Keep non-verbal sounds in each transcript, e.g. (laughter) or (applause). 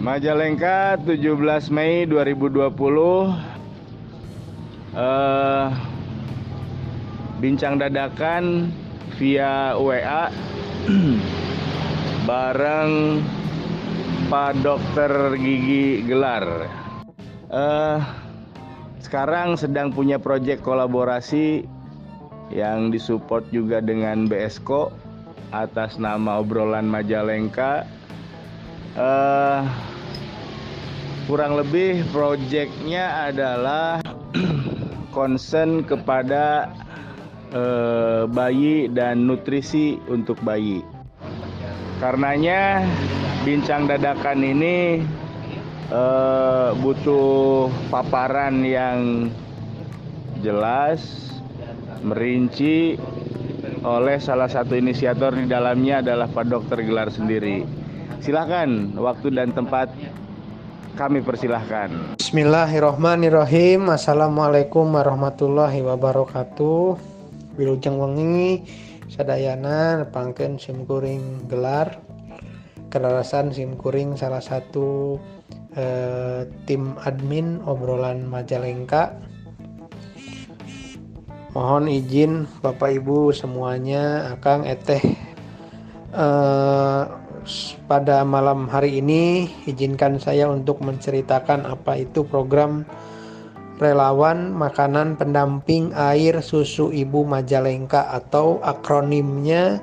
Majalengka 17 Mei 2020 eh, Bincang dadakan via WA (clears throat) Bareng Pak Dokter Gigi Gelar. Eh, Sekarang sedang punya proyek kolaborasi Yang disupport juga dengan BSKO Atas nama obrolan Majalengka. Uh, kurang lebih proyeknya adalah (clears throat) concern kepada uh, bayi dan nutrisi untuk bayi. Karenanya bincang dadakan ini uh, butuh paparan yang jelas, merinci oleh salah satu inisiator di dalamnya adalah Pak Dokter Gelar sendiri. Silahkan waktu dan tempat kami persilahkan. Bismillahirrohmanirrohim. Assalamualaikum warahmatullahi wabarakatuh. Wilujeng wengi sadayana nepangkeun simkuring gelar kelarasan simkuring salah satu eh, tim admin obrolan Majalengka. Mohon izin Bapak Ibu semuanya, Akang Eteh eh, pada malam hari ini izinkan saya untuk menceritakan apa itu program relawan makanan pendamping air susu ibu Majalengka atau akronimnya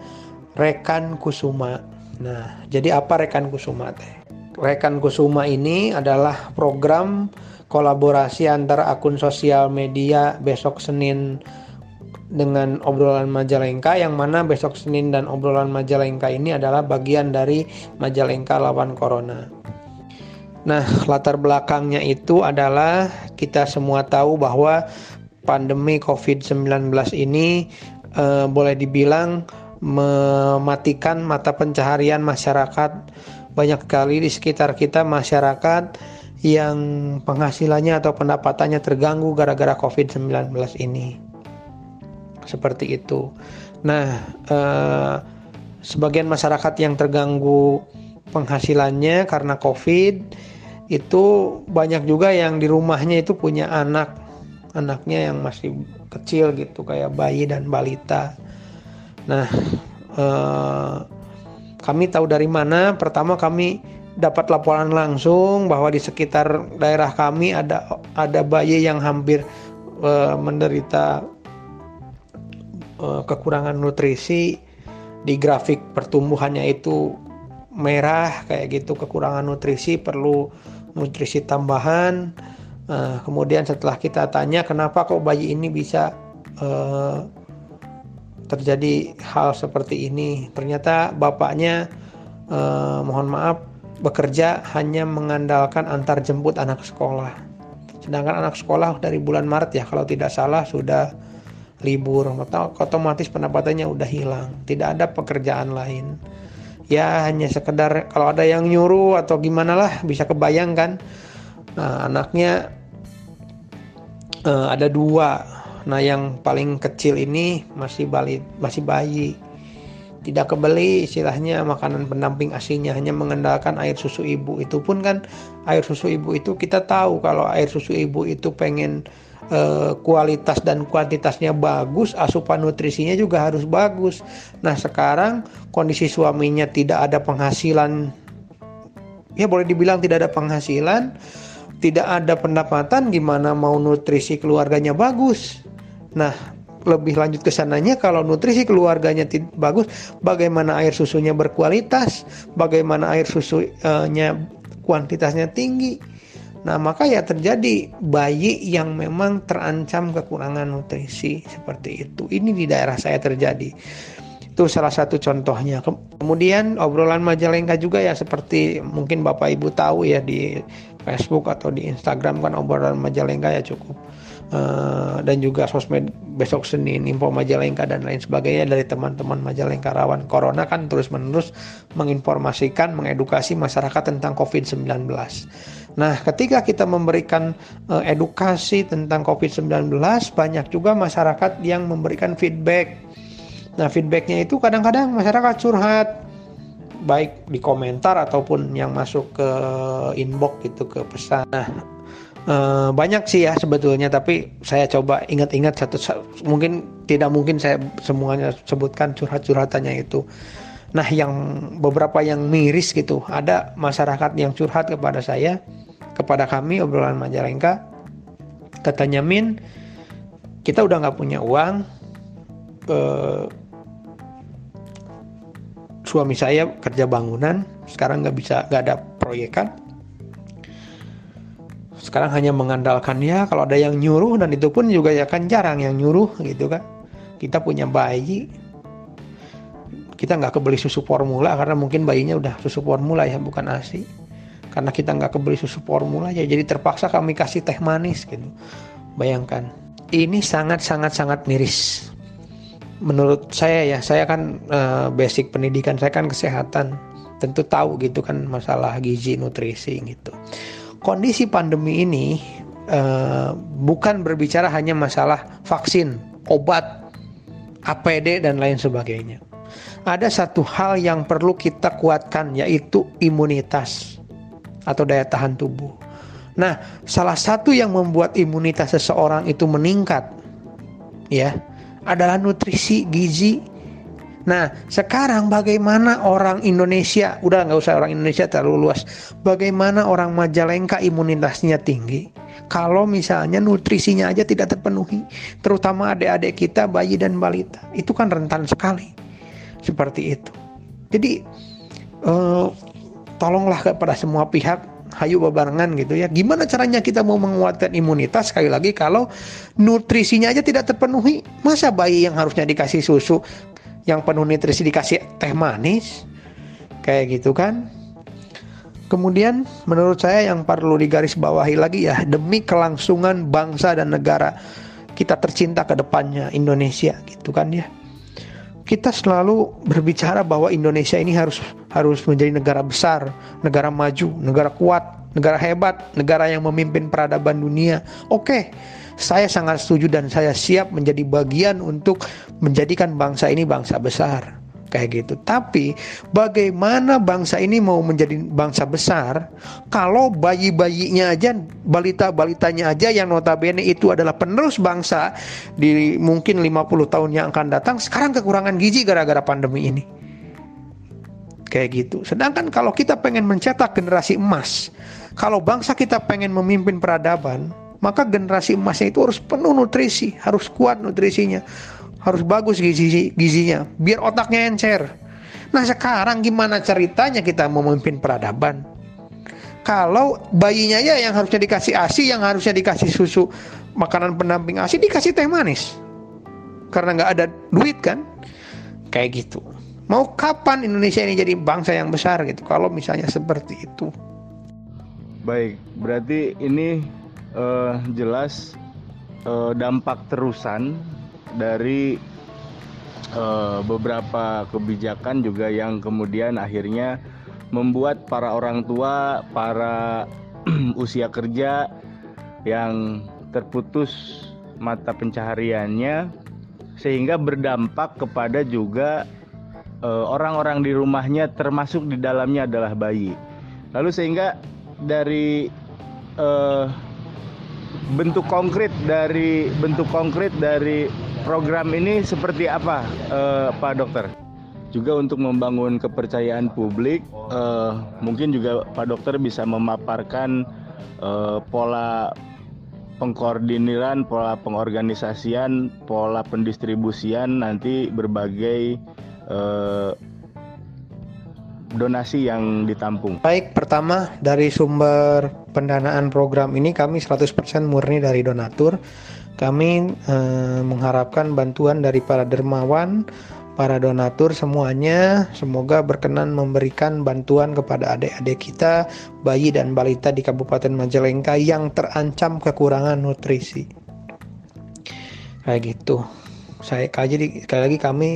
Rekan Kusuma. Nah, jadi apa Rekan Kusuma teh? Rekan Kusuma ini adalah program kolaborasi antara akun sosial media besok Senin dengan obrolan Majalengka yang mana besok Senin dan obrolan Majalengka ini adalah bagian dari Majalengka lawan Corona. Nah, latar belakangnya itu adalah kita semua tahu bahwa pandemi COVID-19 ini eh, boleh dibilang mematikan mata pencaharian masyarakat. Banyak sekali di sekitar kita masyarakat yang penghasilannya atau pendapatannya terganggu gara-gara COVID-19 ini seperti itu. Nah, eh, sebagian masyarakat yang terganggu penghasilannya karena COVID itu banyak juga yang di rumahnya itu punya anak, anaknya yang masih kecil gitu kayak bayi dan balita. Nah, eh, kami tahu dari mana? Pertama kami dapat laporan langsung bahwa di sekitar daerah kami ada ada bayi yang hampir uh, menderita uh, kekurangan nutrisi di grafik pertumbuhannya itu merah kayak gitu. Kekurangan nutrisi perlu nutrisi tambahan. Uh, kemudian setelah kita tanya kenapa kok bayi ini bisa uh, terjadi hal seperti ini? Ternyata bapaknya uh, mohon maaf bekerja hanya mengandalkan antar jemput anak sekolah. Sedangkan anak sekolah dari bulan Maret ya kalau tidak salah sudah libur otomatis pendapatannya udah hilang. Tidak ada pekerjaan lain. Ya hanya sekedar kalau ada yang nyuruh atau gimana lah bisa kebayangkan. Nah anaknya uh, ada dua. Nah yang paling kecil ini masih balik masih bayi. Tidak kebeli istilahnya makanan pendamping asinya hanya mengandalkan air susu ibu. Itu pun kan air susu ibu itu kita tahu kalau air susu ibu itu pengen eh, kualitas dan kuantitasnya bagus, asupan nutrisinya juga harus bagus. Nah, sekarang kondisi suaminya tidak ada penghasilan ya boleh dibilang tidak ada penghasilan, tidak ada pendapatan gimana mau nutrisi keluarganya bagus. Nah, lebih lanjut ke sananya kalau nutrisi keluarganya bagus, bagaimana air susunya berkualitas, bagaimana air susunya kuantitasnya tinggi Nah, maka ya terjadi bayi yang memang terancam kekurangan nutrisi seperti itu. Ini di daerah saya terjadi. Itu salah satu contohnya. Kemudian obrolan Majalengka juga ya seperti mungkin Bapak Ibu tahu ya di Facebook atau di Instagram kan obrolan Majalengka ya cukup uh, dan juga sosmed besok Senin info Majalengka dan lain sebagainya dari teman-teman Majalengka rawan corona kan terus-menerus menginformasikan, mengedukasi masyarakat tentang COVID-19. Nah, ketika kita memberikan uh, edukasi tentang COVID-19, banyak juga masyarakat yang memberikan feedback. Nah, feedbacknya itu kadang-kadang masyarakat curhat. baik di komentar ataupun yang masuk ke inbox gitu ke pesan. Nah, Uh, banyak sih ya sebetulnya tapi saya coba ingat-ingat satu mungkin tidak mungkin saya semuanya sebutkan curhat-curhatannya itu. Nah yang beberapa yang miris gitu ada masyarakat yang curhat kepada saya kepada kami obrolan Majalengka. Katanya Min kita udah nggak punya uang uh, suami saya kerja bangunan sekarang nggak bisa nggak ada proyekan sekarang hanya mengandalkan ya kalau ada yang nyuruh dan itu pun juga ya kan jarang yang nyuruh gitu kan. Kita punya bayi kita nggak kebeli susu formula karena mungkin bayinya udah susu formula ya bukan asi. Karena kita nggak kebeli susu formula ya jadi terpaksa kami kasih teh manis gitu. Bayangkan ini sangat sangat sangat miris. Menurut saya ya saya kan uh, basic pendidikan saya kan kesehatan. Tentu tahu gitu kan masalah gizi nutrisi gitu kondisi pandemi ini uh, bukan berbicara hanya masalah vaksin, obat, APD dan lain sebagainya. Ada satu hal yang perlu kita kuatkan yaitu imunitas atau daya tahan tubuh. Nah, salah satu yang membuat imunitas seseorang itu meningkat ya adalah nutrisi gizi Nah, sekarang bagaimana orang Indonesia, udah nggak usah orang Indonesia terlalu luas, bagaimana orang Majalengka imunitasnya tinggi? Kalau misalnya nutrisinya aja tidak terpenuhi, terutama adik-adik kita, bayi dan balita, itu kan rentan sekali. Seperti itu. Jadi, eh, tolonglah kepada semua pihak hayu bebarengan gitu ya. Gimana caranya kita mau menguatkan imunitas sekali lagi kalau nutrisinya aja tidak terpenuhi? Masa bayi yang harusnya dikasih susu yang penuh nutrisi dikasih teh manis kayak gitu kan kemudian menurut saya yang perlu digarisbawahi lagi ya demi kelangsungan bangsa dan negara kita tercinta ke depannya Indonesia gitu kan ya kita selalu berbicara bahwa Indonesia ini harus harus menjadi negara besar, negara maju, negara kuat, negara hebat, negara yang memimpin peradaban dunia. Oke, saya sangat setuju dan saya siap menjadi bagian untuk menjadikan bangsa ini bangsa besar kayak gitu. Tapi bagaimana bangsa ini mau menjadi bangsa besar kalau bayi-bayinya aja, balita-balitanya aja yang notabene itu adalah penerus bangsa di mungkin 50 tahun yang akan datang sekarang kekurangan gizi gara-gara pandemi ini. Kayak gitu. Sedangkan kalau kita pengen mencetak generasi emas, kalau bangsa kita pengen memimpin peradaban, maka generasi emasnya itu harus penuh nutrisi, harus kuat nutrisinya, harus bagus gizi gizinya, biar otaknya encer. Nah sekarang gimana ceritanya kita memimpin peradaban? Kalau bayinya ya yang harusnya dikasih ASI, yang harusnya dikasih susu makanan pendamping ASI dikasih teh manis. Karena nggak ada duit kan? Kayak gitu. Mau kapan Indonesia ini jadi bangsa yang besar gitu? Kalau misalnya seperti itu. Baik, berarti ini uh, jelas uh, dampak terusan dari uh, beberapa kebijakan juga yang kemudian akhirnya membuat para orang tua, para (clears throat) usia kerja yang terputus mata pencahariannya sehingga berdampak kepada juga orang-orang di rumahnya termasuk di dalamnya adalah bayi. Lalu sehingga dari uh, bentuk konkret dari bentuk konkret dari program ini seperti apa, uh, Pak Dokter? Juga untuk membangun kepercayaan publik, uh, mungkin juga Pak Dokter bisa memaparkan uh, pola pengkoordiniran, pola pengorganisasian, pola pendistribusian nanti berbagai uh, donasi yang ditampung? Baik, pertama dari sumber pendanaan program ini kami 100% murni dari donatur. Kami eh, mengharapkan bantuan dari para dermawan, para donatur semuanya semoga berkenan memberikan bantuan kepada adik-adik kita, bayi dan balita di Kabupaten Majalengka yang terancam kekurangan nutrisi. Kayak gitu. Saya kaji sekali lagi kami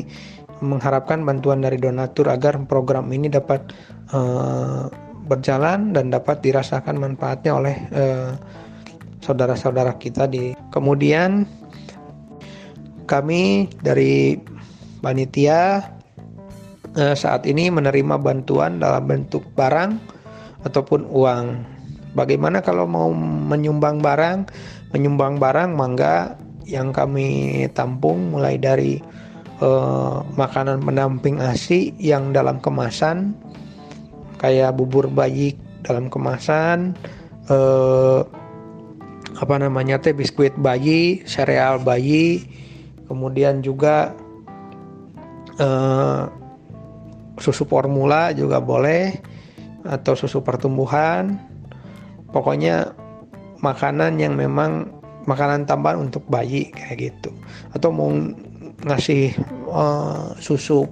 mengharapkan bantuan dari donatur agar program ini dapat uh, berjalan dan dapat dirasakan manfaatnya oleh uh, saudara-saudara kita di kemudian kami dari panitia uh, saat ini menerima bantuan dalam bentuk barang ataupun uang. Bagaimana kalau mau menyumbang barang? Menyumbang barang mangga yang kami tampung mulai dari uh, makanan pendamping ASI yang dalam kemasan kayak bubur bayi dalam kemasan uh, apa namanya teh biskuit bayi, sereal bayi, kemudian juga uh, susu formula juga boleh atau susu pertumbuhan. Pokoknya makanan yang memang makanan tambahan untuk bayi kayak gitu. Atau mau ngasih uh, susu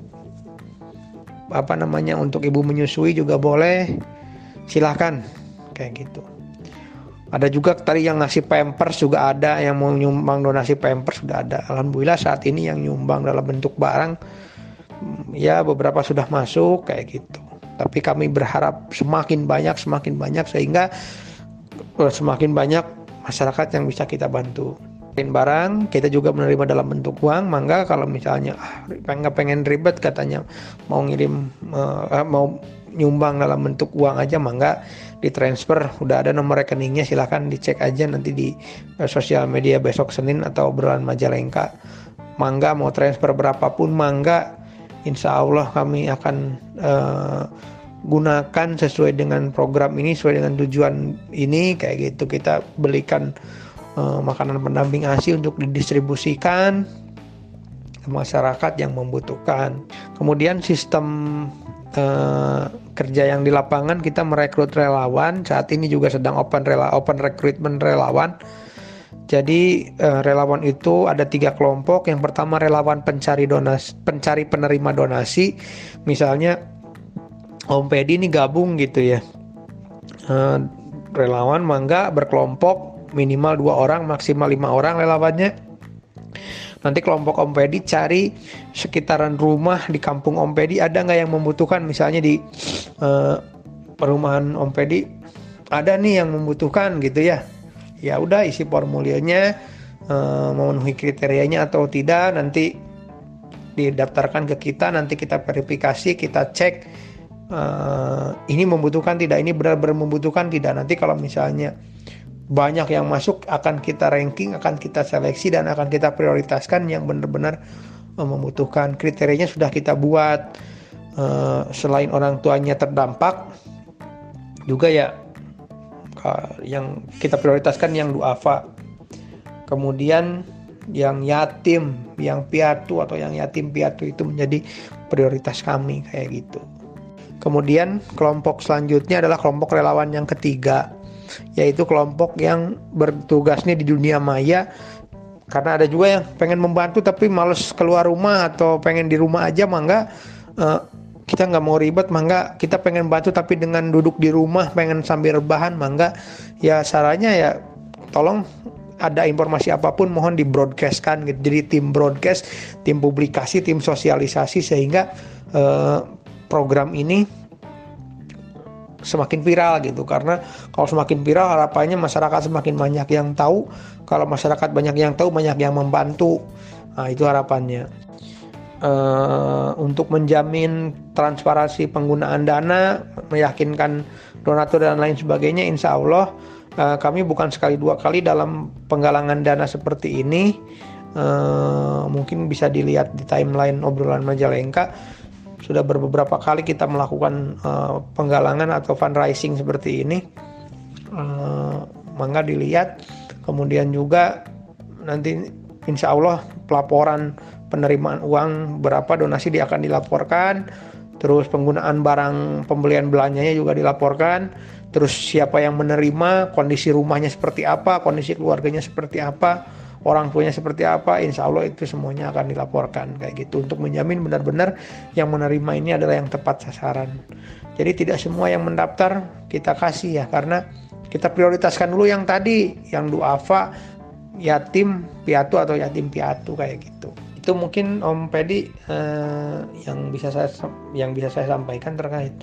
apa namanya untuk ibu menyusui juga boleh. Silahkan kayak gitu. Ada juga tadi yang ngasih pampers juga ada yang mau nyumbang donasi pampers sudah ada. Alhamdulillah saat ini yang nyumbang dalam bentuk barang ya beberapa sudah masuk kayak gitu. Tapi kami berharap semakin banyak semakin banyak sehingga semakin banyak masyarakat yang bisa kita bantu barang kita juga menerima dalam bentuk uang mangga. Kalau misalnya ah, nggak pengen ribet katanya mau ngirim uh, mau nyumbang dalam bentuk uang aja mangga ditransfer. Udah ada nomor rekeningnya silahkan dicek aja nanti di uh, sosial media besok Senin atau obrolan Majalengka. Mangga mau transfer berapapun mangga insya Allah kami akan uh, gunakan sesuai dengan program ini sesuai dengan tujuan ini. Kayak gitu kita belikan uh, makanan pendamping ASI untuk didistribusikan ke masyarakat yang membutuhkan kemudian sistem uh, kerja yang di lapangan kita merekrut relawan saat ini juga sedang open rela open recruitment relawan jadi uh, relawan itu ada tiga kelompok. Yang pertama relawan pencari donasi, pencari penerima donasi. Misalnya Om Pedi ini gabung gitu ya. Uh, relawan mangga berkelompok minimal dua orang maksimal lima orang relawannya. Nanti kelompok Om Pedi cari sekitaran rumah di kampung Om Pedi ada nggak yang membutuhkan misalnya di uh, perumahan Om Pedi ada nih yang membutuhkan gitu ya. Ya udah isi formulirnya uh, memenuhi kriterianya atau tidak nanti didaftarkan ke kita nanti kita verifikasi kita cek uh, ini membutuhkan tidak ini benar-benar membutuhkan tidak nanti kalau misalnya banyak yang masuk akan kita ranking akan kita seleksi dan akan kita prioritaskan yang benar-benar uh, membutuhkan. Kriterianya sudah kita buat. Uh, selain orang tuanya terdampak juga ya yang kita prioritaskan yang duafa. Kemudian yang yatim yang piatu atau yang yatim piatu itu menjadi prioritas kami kayak gitu. Kemudian kelompok selanjutnya adalah kelompok relawan yang ketiga, yaitu kelompok yang bertugasnya di dunia maya. Karena ada juga yang pengen membantu tapi males keluar rumah atau pengen di rumah aja, mangga uh, kita nggak mau ribet, mangga kita pengen bantu tapi dengan duduk di rumah pengen sambil rebahan, mangga ya sarannya ya tolong ada informasi apa pun mohon di broadcastkan gitu. Jadi tim broadcast, tim publikasi, tim sosialisasi sehingga uh, program ini semakin viral gitu. Karena kalau semakin viral harapannya masyarakat semakin banyak yang tahu. Kalau masyarakat banyak yang tahu banyak yang membantu. Nah itu harapannya. Uh, untuk menjamin transparansi penggunaan dana meyakinkan donatur dan lain sebagainya insya Allah uh, kami bukan sekali dua kali dalam penggalangan dana seperti ini. Uh, mungkin bisa dilihat di timeline obrolan Majalengka sudah beberapa kali kita melakukan uh, penggalangan atau fundraising seperti ini. Uh, mangga dilihat kemudian juga nanti insya Allah pelaporan penerimaan uang berapa donasi dia akan dilaporkan terus penggunaan barang pembelian belanjanya juga dilaporkan terus siapa yang menerima kondisi rumahnya seperti apa kondisi keluarganya seperti apa orang tuanya seperti apa, insya Allah itu semuanya akan dilaporkan kayak gitu untuk menjamin benar-benar yang menerima ini adalah yang tepat sasaran. Jadi tidak semua yang mendaftar kita kasih ya karena kita prioritaskan dulu yang tadi yang duafa yatim piatu atau yatim piatu kayak gitu. Itu mungkin Om Pedi eh, yang bisa saya yang bisa saya sampaikan terkait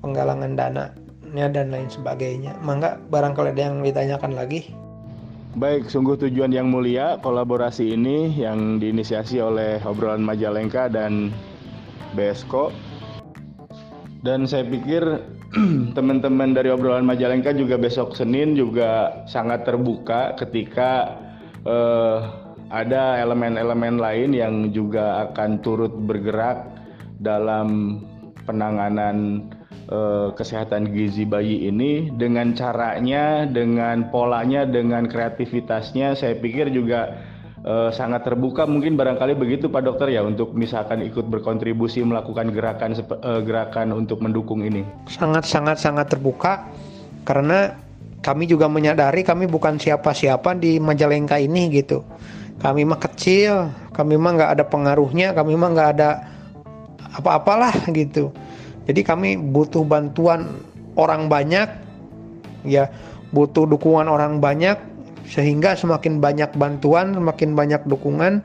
penggalangan dana dan lain sebagainya. Mangga barangkali ada yang ditanyakan lagi. Baik, sungguh tujuan yang mulia kolaborasi ini yang diinisiasi oleh obrolan Majalengka dan BSKO Dan saya pikir (clears throat) teman-teman dari obrolan Majalengka juga besok Senin juga sangat terbuka ketika eh, ada elemen-elemen lain yang juga akan turut bergerak dalam penanganan eh, kesehatan gizi bayi ini dengan caranya, dengan polanya, dengan kreativitasnya saya pikir juga eh, sangat terbuka mungkin barangkali begitu Pak Dokter ya untuk misalkan ikut berkontribusi melakukan gerakan eh, gerakan untuk mendukung ini. Sangat sangat sangat terbuka karena kami juga menyadari kami bukan siapa-siapa di Majalengka ini gitu. Kami mah kecil, kami mah nggak ada pengaruhnya, kami mah nggak ada apa-apalah gitu. Jadi kami butuh bantuan orang banyak, ya butuh dukungan orang banyak sehingga semakin banyak bantuan, semakin banyak dukungan,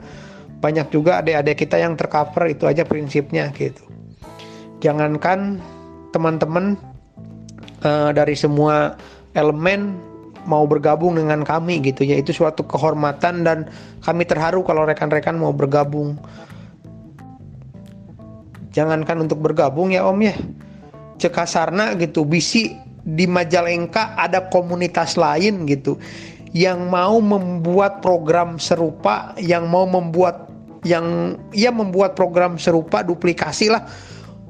banyak juga adik-adik kita yang tercover itu aja prinsipnya gitu. Jangankan teman-teman uh, dari semua elemen mau bergabung dengan kami gitu ya itu suatu kehormatan dan kami terharu kalau rekan-rekan mau bergabung jangankan untuk bergabung ya om ya cekasarna gitu bisi di Majalengka ada komunitas lain gitu yang mau membuat program serupa, yang mau membuat yang ya membuat program serupa duplikasi lah.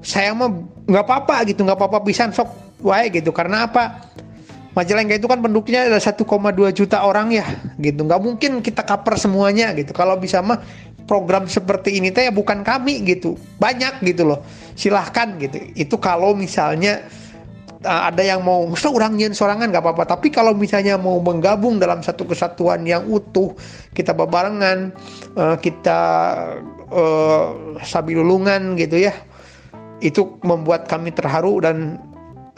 Saya mah nggak apa-apa gitu, nggak apa-apa bisa sok wae gitu. Karena apa? Majalengka itu kan penduduknya ada 1,2 juta orang ya gitu. Nggak mungkin kita cover semuanya gitu. Kalau bisa mah program seperti ini teh ya bukan kami gitu. Banyak gitu loh. Silahkan gitu. Itu kalau misalnya uh, ada yang mau so orang sorangan nggak apa-apa tapi kalau misalnya mau menggabung dalam satu kesatuan yang utuh kita bebarengan uh, kita uh, sabilulungan gitu ya itu membuat kami terharu dan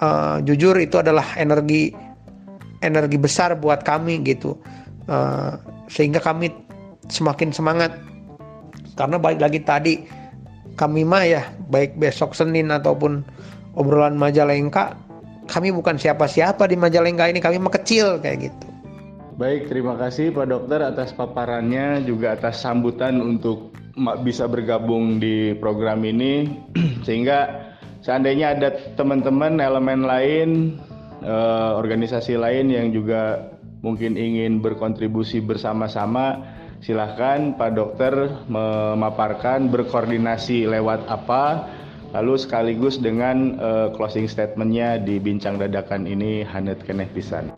uh, jujur itu adalah energi energi besar buat kami gitu uh, sehingga kami semakin semangat karena balik lagi tadi kami mah ya baik besok Senin ataupun obrolan Majalengka kami bukan siapa-siapa di Majalengka ini, kami mah kecil kayak gitu. Baik, terima kasih Pak Dokter atas paparannya juga atas sambutan untuk bisa bergabung di program ini (clears throat) sehingga seandainya ada teman-teman elemen lain eh, organisasi lain yang juga mungkin ingin berkontribusi bersama-sama silahkan Pak Dokter memaparkan berkoordinasi lewat apa lalu sekaligus dengan uh, closing statementnya di bincang dadakan ini Hanet Keneh Pisan.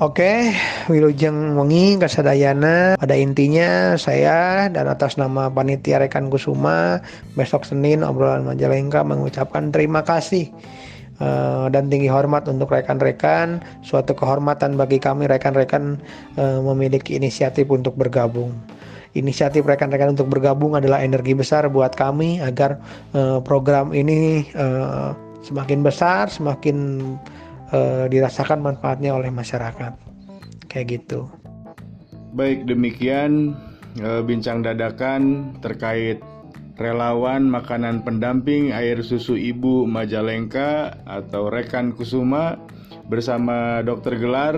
Oke, Wilujeng Wengi Kasadayana pada intinya saya dan atas nama Panitia Rekan Kusuma besok Senin obrolan Majalengka mengucapkan terima kasih dan tinggi hormat untuk rekan-rekan suatu kehormatan bagi kami rekan-rekan uh, memiliki inisiatif untuk bergabung inisiatif rekan-rekan untuk bergabung adalah energi besar buat kami agar uh, program ini semakin besar, semakin dirasakan manfaatnya oleh masyarakat. Kayak gitu. Baik, demikian bincang dadakan terkait relawan makanan pendamping air susu ibu Majalengka atau rekan Kusuma bersama Dokter Gelar.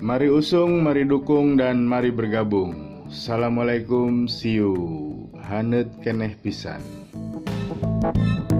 Mari usung, mari dukung, dan mari bergabung. Assalamualaikum, see you. Hanet keneh pisan. thank you